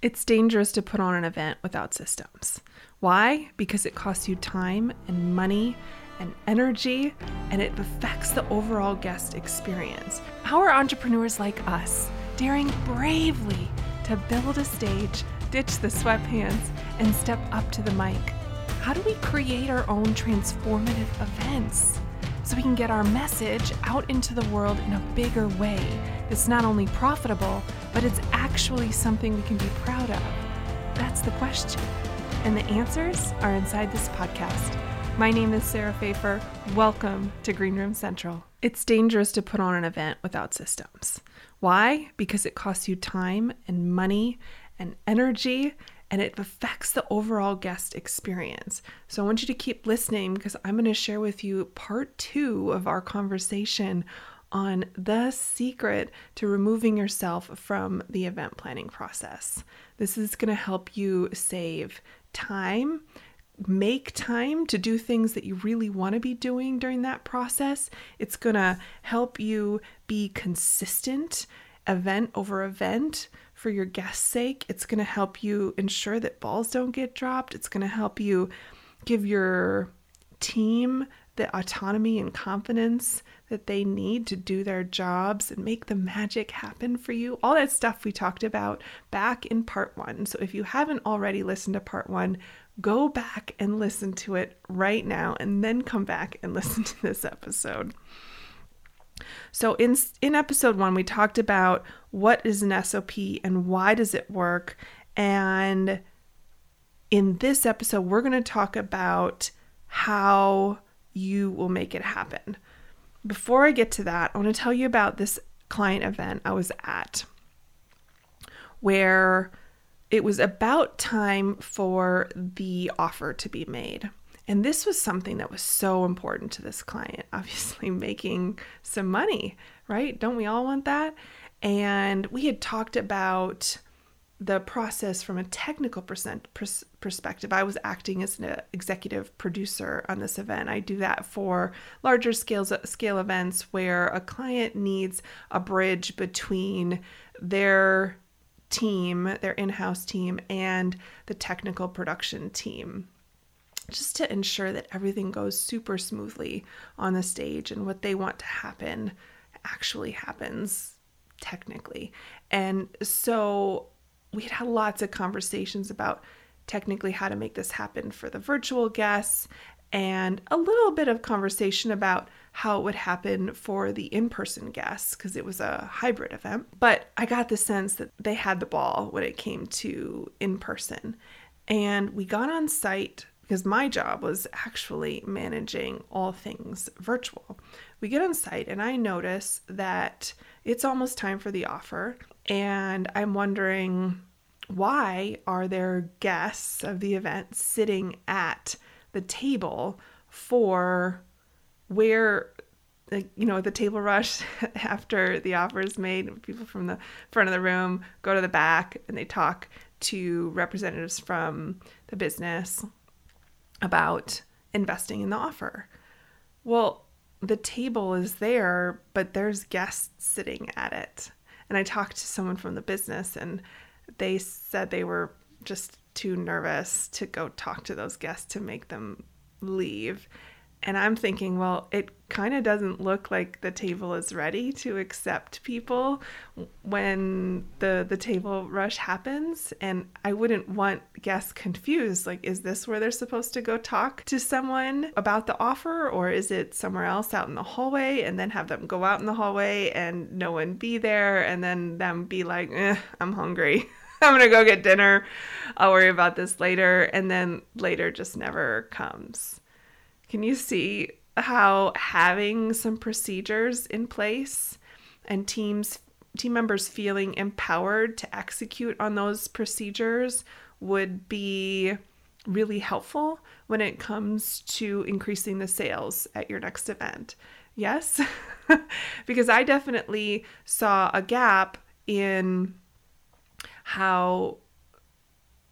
It's dangerous to put on an event without systems. Why? Because it costs you time and money and energy, and it affects the overall guest experience. How are entrepreneurs like us daring bravely to build a stage, ditch the sweatpants, and step up to the mic? How do we create our own transformative events so we can get our message out into the world in a bigger way that's not only profitable, but it's actually something we can be proud of? That's the question. And the answers are inside this podcast. My name is Sarah Fejfar. Welcome to Greenroom Central. It's dangerous to put on an event without systems. Why? Because it costs you time and money and energy and it affects the overall guest experience. So I want you to keep listening because I'm going to share with you part two of our conversation on the secret to removing yourself from the event planning process. This is going to help you save time, make time to do things that you really want to be doing during that process. It's going to help you be consistent event over event for your guest's sake. It's going to help you ensure that balls don't get dropped. It's going to help you give your team the autonomy and confidence that they need to do their jobs and make the magic happen for you. All that stuff we talked about back in part one. So if you haven't already listened to part one, go back and listen to it right now and then come back and listen to this episode. So in in episode 1 we talked about what is an SOP and why does it work and in this episode we're going to talk about how you will make it happen. Before I get to that, I want to tell you about this client event I was at where it was about time for the offer to be made. And this was something that was so important to this client, obviously making some money, right? Don't we all want that? And we had talked about the process from a technical pers- perspective. I was acting as an executive producer on this event. I do that for larger scales scale events where a client needs a bridge between their team, their in-house team and the technical production team just to ensure that everything goes super smoothly on the stage and what they want to happen actually happens technically. And so we had had lots of conversations about technically how to make this happen for the virtual guests and a little bit of conversation about how it would happen for the in person guests because it was a hybrid event. But I got the sense that they had the ball when it came to in person. And we got on site because my job was actually managing all things virtual. We get on site and I notice that it's almost time for the offer and I'm wondering why are there guests of the event sitting at the table for where you know the table rush after the offer is made people from the front of the room go to the back and they talk to representatives from the business about investing in the offer. Well, the table is there, but there's guests sitting at it. And I talked to someone from the business, and they said they were just too nervous to go talk to those guests to make them leave. And I'm thinking, well, it kind of doesn't look like the table is ready to accept people when the the table rush happens and I wouldn't want guests confused like is this where they're supposed to go talk to someone about the offer or is it somewhere else out in the hallway and then have them go out in the hallway and no one be there and then them be like, eh, I'm hungry. I'm gonna go get dinner. I'll worry about this later. And then later just never comes. Can you see how having some procedures in place and teams team members feeling empowered to execute on those procedures would be really helpful when it comes to increasing the sales at your next event. Yes, because I definitely saw a gap in how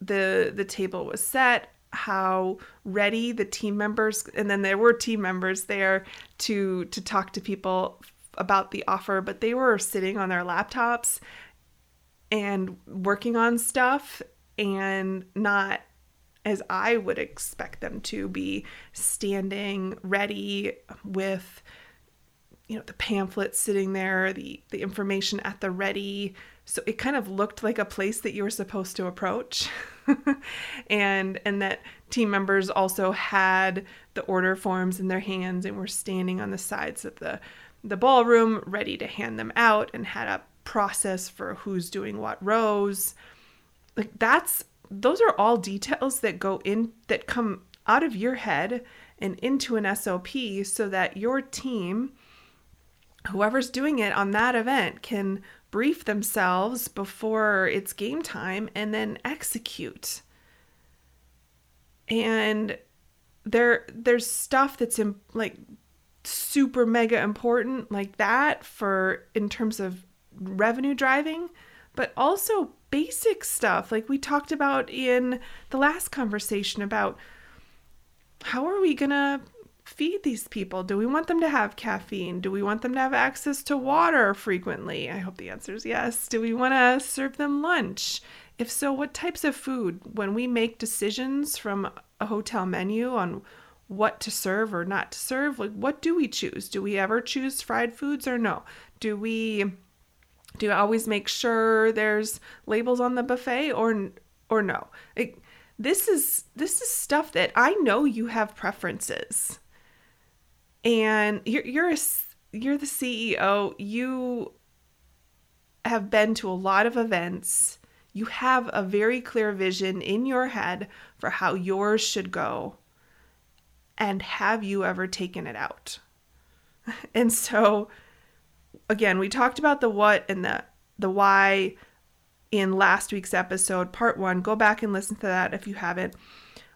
the the table was set how ready the team members and then there were team members there to to talk to people about the offer but they were sitting on their laptops and working on stuff and not as I would expect them to be standing ready with you know the pamphlet sitting there the the information at the ready. So it kind of looked like a place that you were supposed to approach and and that team members also had the order forms in their hands and were standing on the sides of the the ballroom ready to hand them out and had a process for who's doing what rows. Like that's those are all details that go in that come out of your head and into an SOP so that your team whoever's doing it on that event can brief themselves before it's game time and then execute. And there there's stuff that's in like super mega important like that for in terms of revenue driving, but also basic stuff like we talked about in the last conversation about how are we going to feed these people? Do we want them to have caffeine? Do we want them to have access to water frequently? I hope the answer is yes. Do we want to serve them lunch? If so, what types of food? When we make decisions from a hotel menu on what to serve or not to serve, like what do we choose? Do we ever choose fried foods or no? Do we do you always make sure there's labels on the buffet or or no? It, this is this is stuff that I know you have preferences and you're you're a, you're the CEO. You have been to a lot of events. You have a very clear vision in your head for how yours should go. And have you ever taken it out? And so again, we talked about the what and the the why in last week's episode, part 1. Go back and listen to that if you haven't.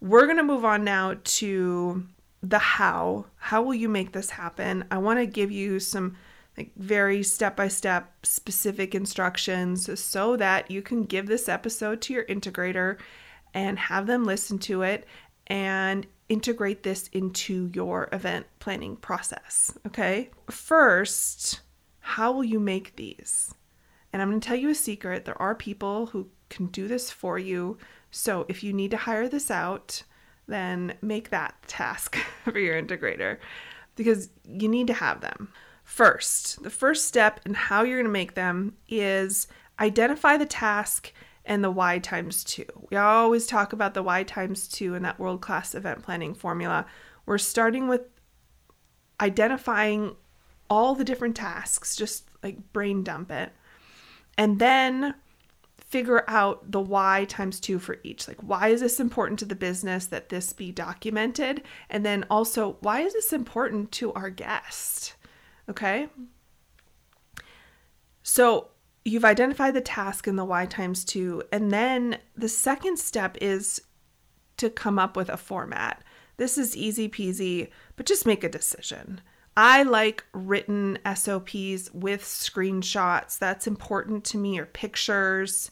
We're going to move on now to the how. How will you make this happen? I want to give you some like very step-by-step specific instructions so that you can give this episode to your integrator and have them listen to it and integrate this into your event planning process, okay? First, how will you make these? And I'm going to tell you a secret. There are people who can do this for you. So if you need to hire this out, then make that task for your integrator because you need to have them. First, the first step in how you're going to make them is identify the task and the why times two. We always talk about the why times two in that world class event planning formula. We're starting with identifying all the different tasks, just like brain dump it. And then figure out the why times two for each. Like, why is this important to the business that this be documented? And then also, why is this important to our guest? Okay. So, you've identified the task in the why times two. And then the second step is to come up with a format. This is easy peasy, but just make a decision. I like written SOPs with screenshots. That's important to me, or pictures.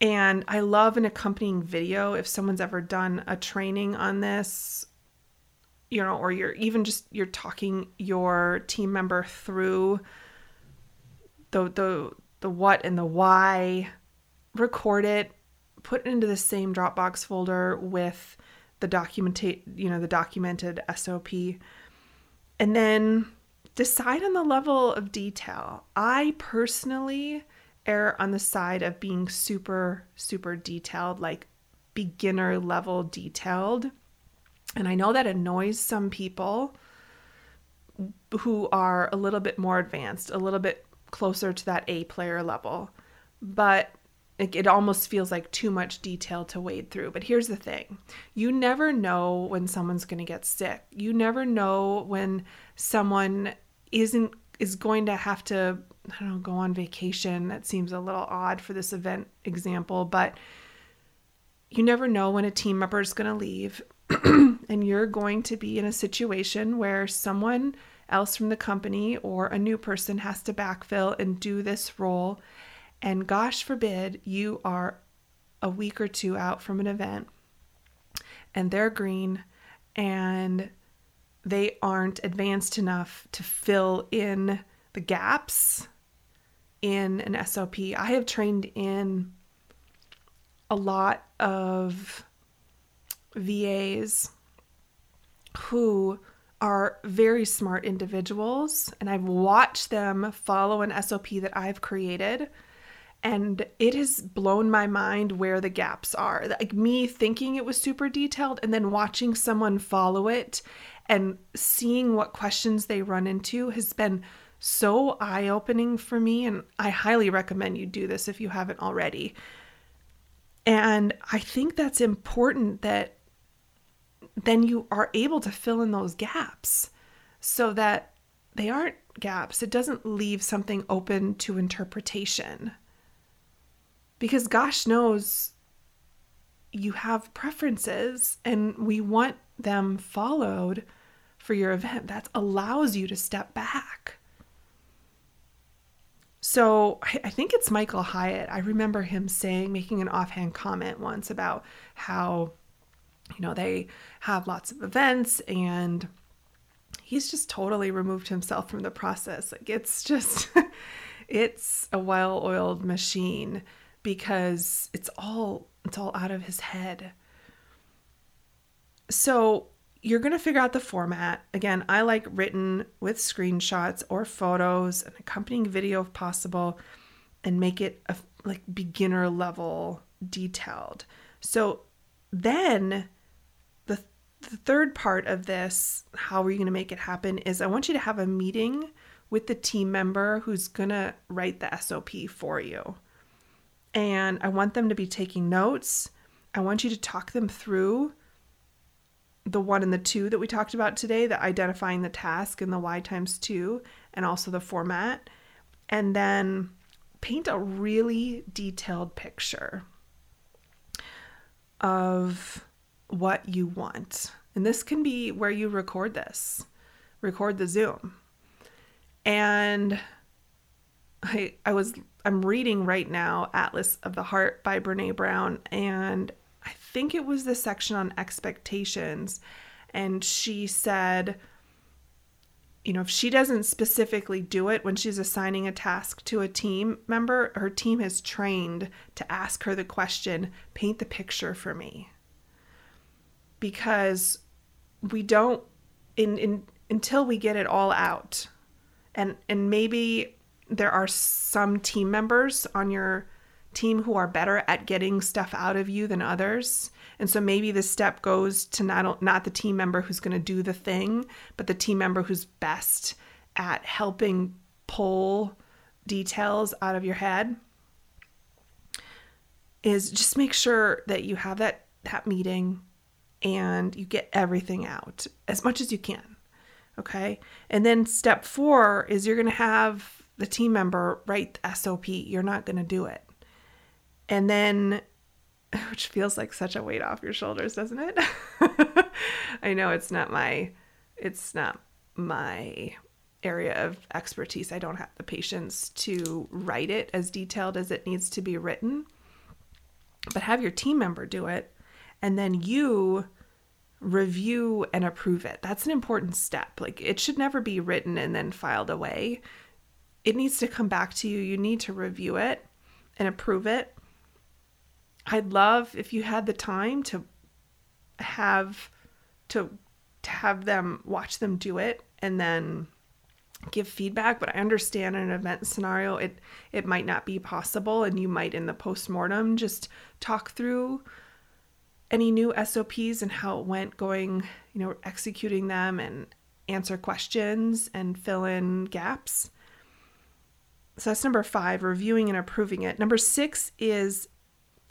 And I love an accompanying video if someone's ever done a training on this, you know, or you're even just you're talking your team member through the the the what and the why, record it, put it into the same Dropbox folder with the documentate, you know, the documented SOP and then decide on the level of detail. I personally err on the side of being super, super detailed, like beginner level detailed. And I know that annoys some people who are a little bit more advanced, a little bit closer to that A player level. But it, it almost feels like too much detail to wade through. But here's the thing you never know when someone's going to get sick. You never know when someone isn't is going to have to I don't know go on vacation. That seems a little odd for this event example, but you never know when a team member is going to leave and you're going to be in a situation where someone else from the company or a new person has to backfill and do this role and gosh forbid you are a week or two out from an event and they're green and they aren't advanced enough to fill in the gaps in an SOP. I have trained in a lot of VAs who are very smart individuals, and I've watched them follow an SOP that I've created. And it has blown my mind where the gaps are. Like me thinking it was super detailed and then watching someone follow it and seeing what questions they run into has been so eye opening for me. And I highly recommend you do this if you haven't already. And I think that's important that then you are able to fill in those gaps so that they aren't gaps. It doesn't leave something open to interpretation. Because gosh knows you have preferences and we want them followed for your event. That allows you to step back. So I think it's Michael Hyatt. I remember him saying, making an offhand comment once about how you know, they have lots of events and he's just totally removed himself from the process. Like it's just it's a well-oiled machine because it's all it's all out of his head. So, you're going to figure out the format. Again, I like written with screenshots or photos, an accompanying video if possible, and make it a, like beginner level detailed. So then the the third part of this, how are you going to make it happen, is I want you to have a meeting with the team member who's going to write the SOP for you. And I want them to be taking notes. I want you to talk them through the one and the two that we talked about today the identifying the task and the why times two, and also the format. And then paint a really detailed picture of what you want. And this can be where you record this, record the Zoom. And I I was I'm reading right now Atlas of the Heart by Brené Brown and I think it was the section on expectations and she said you know if she doesn't specifically do it when she's assigning a task to a team member her team has trained to ask her the question paint the picture for me. Because we don't in, in until we get it all out and and maybe there are some team members on your team who are better at getting stuff out of you than others and so maybe the step goes to not not the team member who's going to do the thing but the team member who's best at helping pull details out of your head is just make sure that you have that that meeting and you get everything out as much as you can. Okay. And then step four is you're going to have the team member write the SOP. You're not going to do it. And then, which feels like such a weight off your shoulders, doesn't it? I know it's not my, it's not my area of expertise. I don't have the patience to write it as detailed as it needs to be written. But have your team member do it and then you review and approve it. That's an important step. Like it should never be written and then filed away. It needs to come back to you. You need to review it and approve it. I'd love if you had the time to have to to have them watch them do it and then give feedback but i understand in an event scenario it it might not be possible and you might in the post-mortem just talk through any new SOPs and how it went going, you know, executing them and answer questions and fill in gaps. So that's number five, reviewing and approving it. Number six is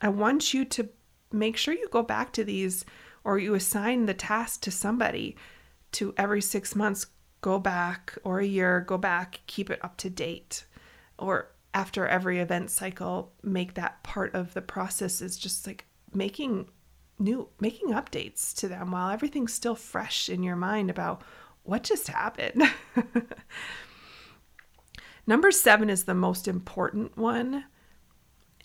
I want you to make sure you go back to these or you assign the task to somebody to every six months go back or a year, go back, keep it up to date. Or after every event cycle, make that part of the process is just like making new making updates to them while everything's still fresh in your mind about what just happened. Number seven is the most important one.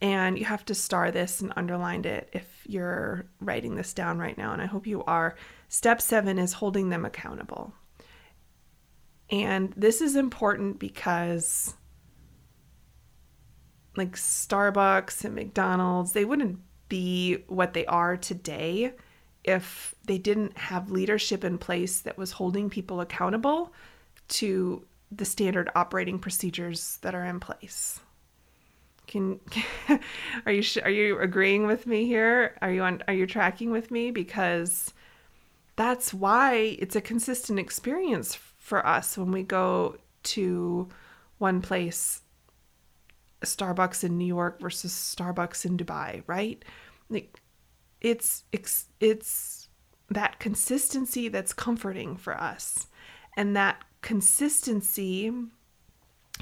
And you have to star this and underline it if you're writing this down right now. And I hope you are. Step seven is holding them accountable. And this is important because like Starbucks and McDonald's, they wouldn't be what they are today if they didn't have leadership in place that was holding people accountable to the standard operating procedures that are in place. Can are you are you agreeing with me here? Are you on are you tracking with me because that's why it's a consistent experience for us when we go to one place Starbucks in New York versus Starbucks in Dubai, right? Like it's it's it's that consistency that's comforting for us. And that consistency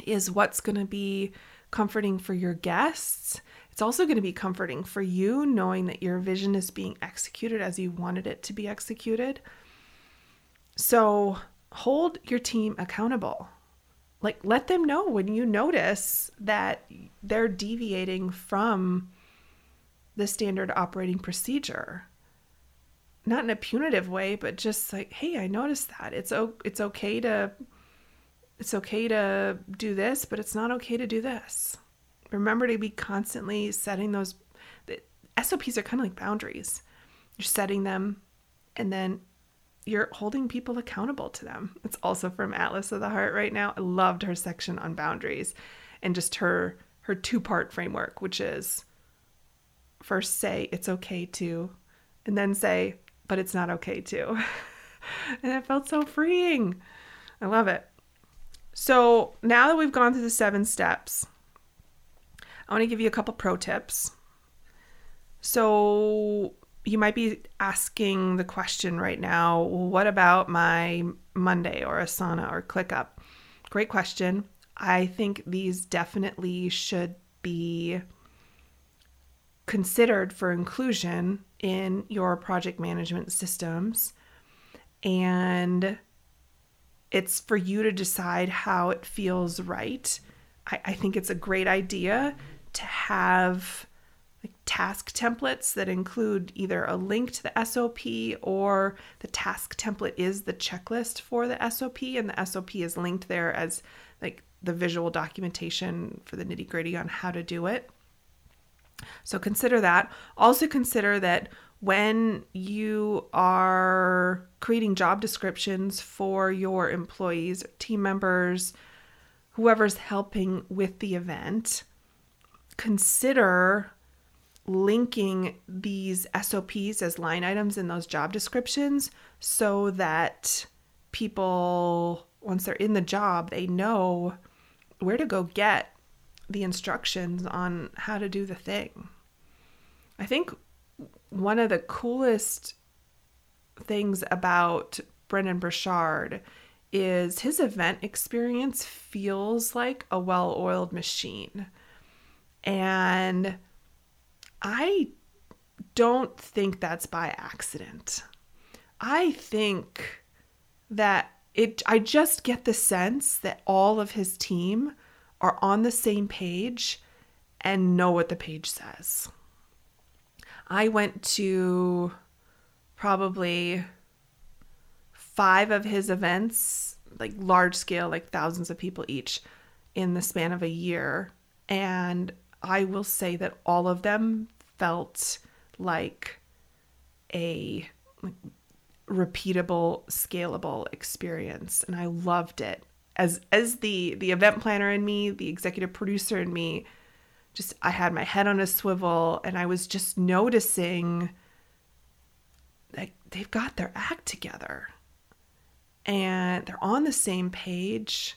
is what's going to be comforting for your guests. It's also going to be comforting for you knowing that your vision is being executed as you wanted it to be executed. So hold your team accountable. Like, let them know when you notice that they're deviating from the standard operating procedure. Not in a punitive way, but just like, hey, I noticed that. It's o- it's okay to it's okay to do this, but it's not okay to do this. Remember to be constantly setting those the SOPs are kind of like boundaries. You're setting them and then you're holding people accountable to them. It's also from Atlas of the Heart right now. I loved her section on boundaries and just her her two-part framework, which is first say it's okay to and then say but it's not okay to. and it felt so freeing. I love it. So now that we've gone through the seven steps, I want to give you a couple pro tips. So you might be asking the question right now what about my Monday or Asana or ClickUp? Great question. I think these definitely should be considered for inclusion in your project management systems. And it's for you to decide how it feels right. I, I think it's a great idea to have like task templates that include either a link to the SOP or the task template is the checklist for the SOP and the SOP is linked there as like the visual documentation for the nitty gritty on how to do it. So consider that. Also consider that when you are creating job descriptions for your employees, team members, whoever's helping with the event, consider linking these SOPs as line items in those job descriptions so that people, once they're in the job, they know where to go get the instructions on how to do the thing. I think one of the coolest things about Brendon Burchard is his event experience feels like a well oiled machine. And I don't think that's by accident. I think that it, I just get the sense that all of his team are on the same page and know what the page says. I went to probably five of his events, like large scale, like thousands of people each, in the span of a year. And I will say that all of them felt like a like, repeatable, scalable experience. And I loved it. As as the the event planner in me, the executive producer in me, just I had my head on a swivel and I was just noticing that they've got their act together. And they're on the same page.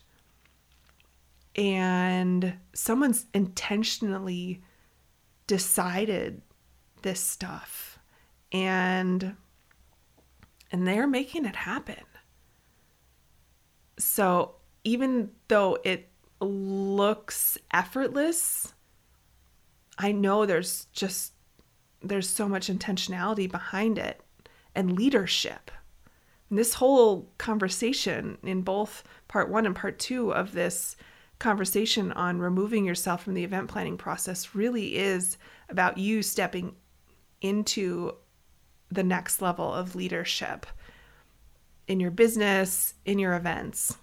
And someone's intentionally decided this stuff. And and they're making it happen. So even though it looks effortless I know there's just there's so much intentionality behind it and leadership. And this whole conversation in both part 1 and part 2 of this conversation on removing yourself from the event planning process really is about you stepping into the next level of leadership in your business, in your events.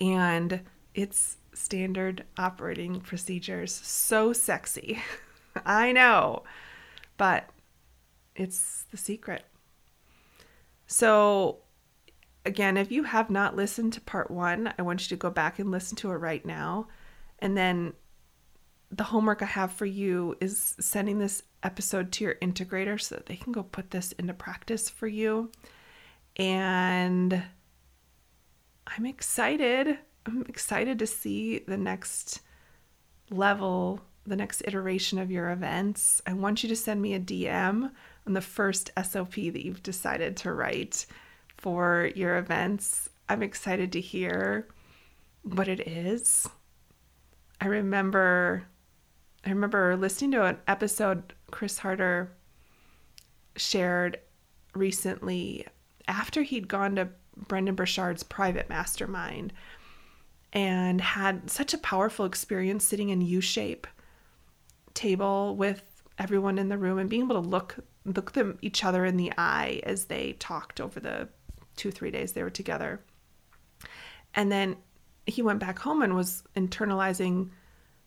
And it's standard operating procedures. So sexy. I know, but it's the secret. So, again, if you have not listened to part one, I want you to go back and listen to it right now. And then the homework I have for you is sending this episode to your integrator so that they can go put this into practice for you. And I'm excited. I'm excited to see the next level, the next iteration of your events. I want you to send me a DM on the first SOP that you've decided to write for your events. I'm excited to hear what it is. I remember I remember listening to an episode Chris Harder shared recently after he'd gone to Brendon Burchard's private mastermind and had such a powerful experience sitting in U shape table with everyone in the room and being able to look look them each other in the eye as they talked over the two three days they were together. And then he went back home and was internalizing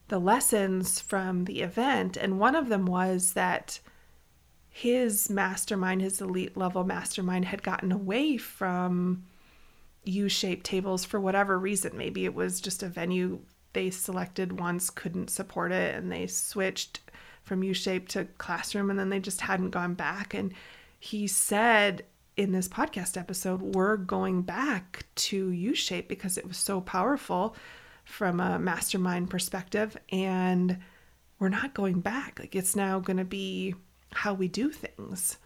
the lessons from the event. And one of them was that his mastermind his elite level mastermind had gotten away from u-shaped tables for whatever reason. Maybe it was just a venue they selected once couldn't support it and they switched from u-shaped to classroom and then they just hadn't gone back. And he said in this podcast episode we're going back to u-shape because it was so powerful from a mastermind perspective and we're not going back. Like it's now going to be how we do things.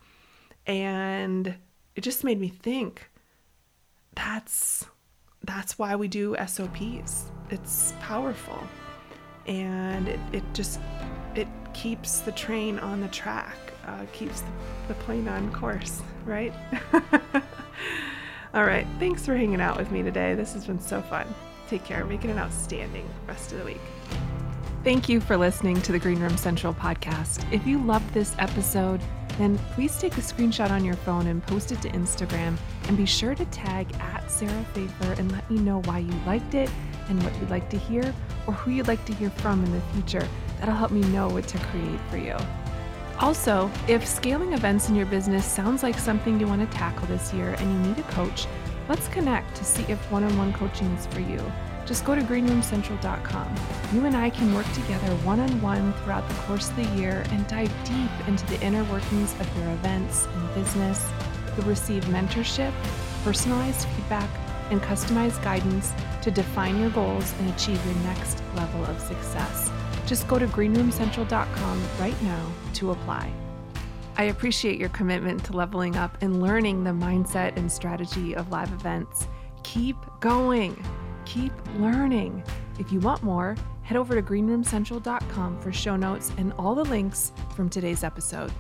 And it just made me think that's that's why we do SOPs. It's powerful. And it, it just it keeps the train on the track, uh, keeps the, the plane on course, right? All right. Thanks for hanging out with me today. This has been so fun. Take care. Make it an outstanding rest of the week. Thank you for listening to the Greenroom Central podcast. If you loved this episode, then please take a screenshot on your phone and post it to Instagram. And be sure to tag at Sarah Fejfar and let me know why you liked it and what you'd like to hear or who you'd like to hear from in the future. That'll help me know what to create for you. Also, if scaling events in your business sounds like something you want to tackle this year and you need a coach, let's connect to see if one on one coaching is for you just go to greenroomcentral.com. You and I can work together one on one throughout the course of the year and dive deep into the inner workings of your events and business. You'll receive mentorship, personalized feedback, and customized guidance to define your goals and achieve your next level of success. Just go to greenroomcentral.com right now to apply. I appreciate your commitment to leveling up and learning the mindset and strategy of live events. Keep going keep learning. If you want more, head over to greenroomcentral.com for show notes and all the links from today's episode.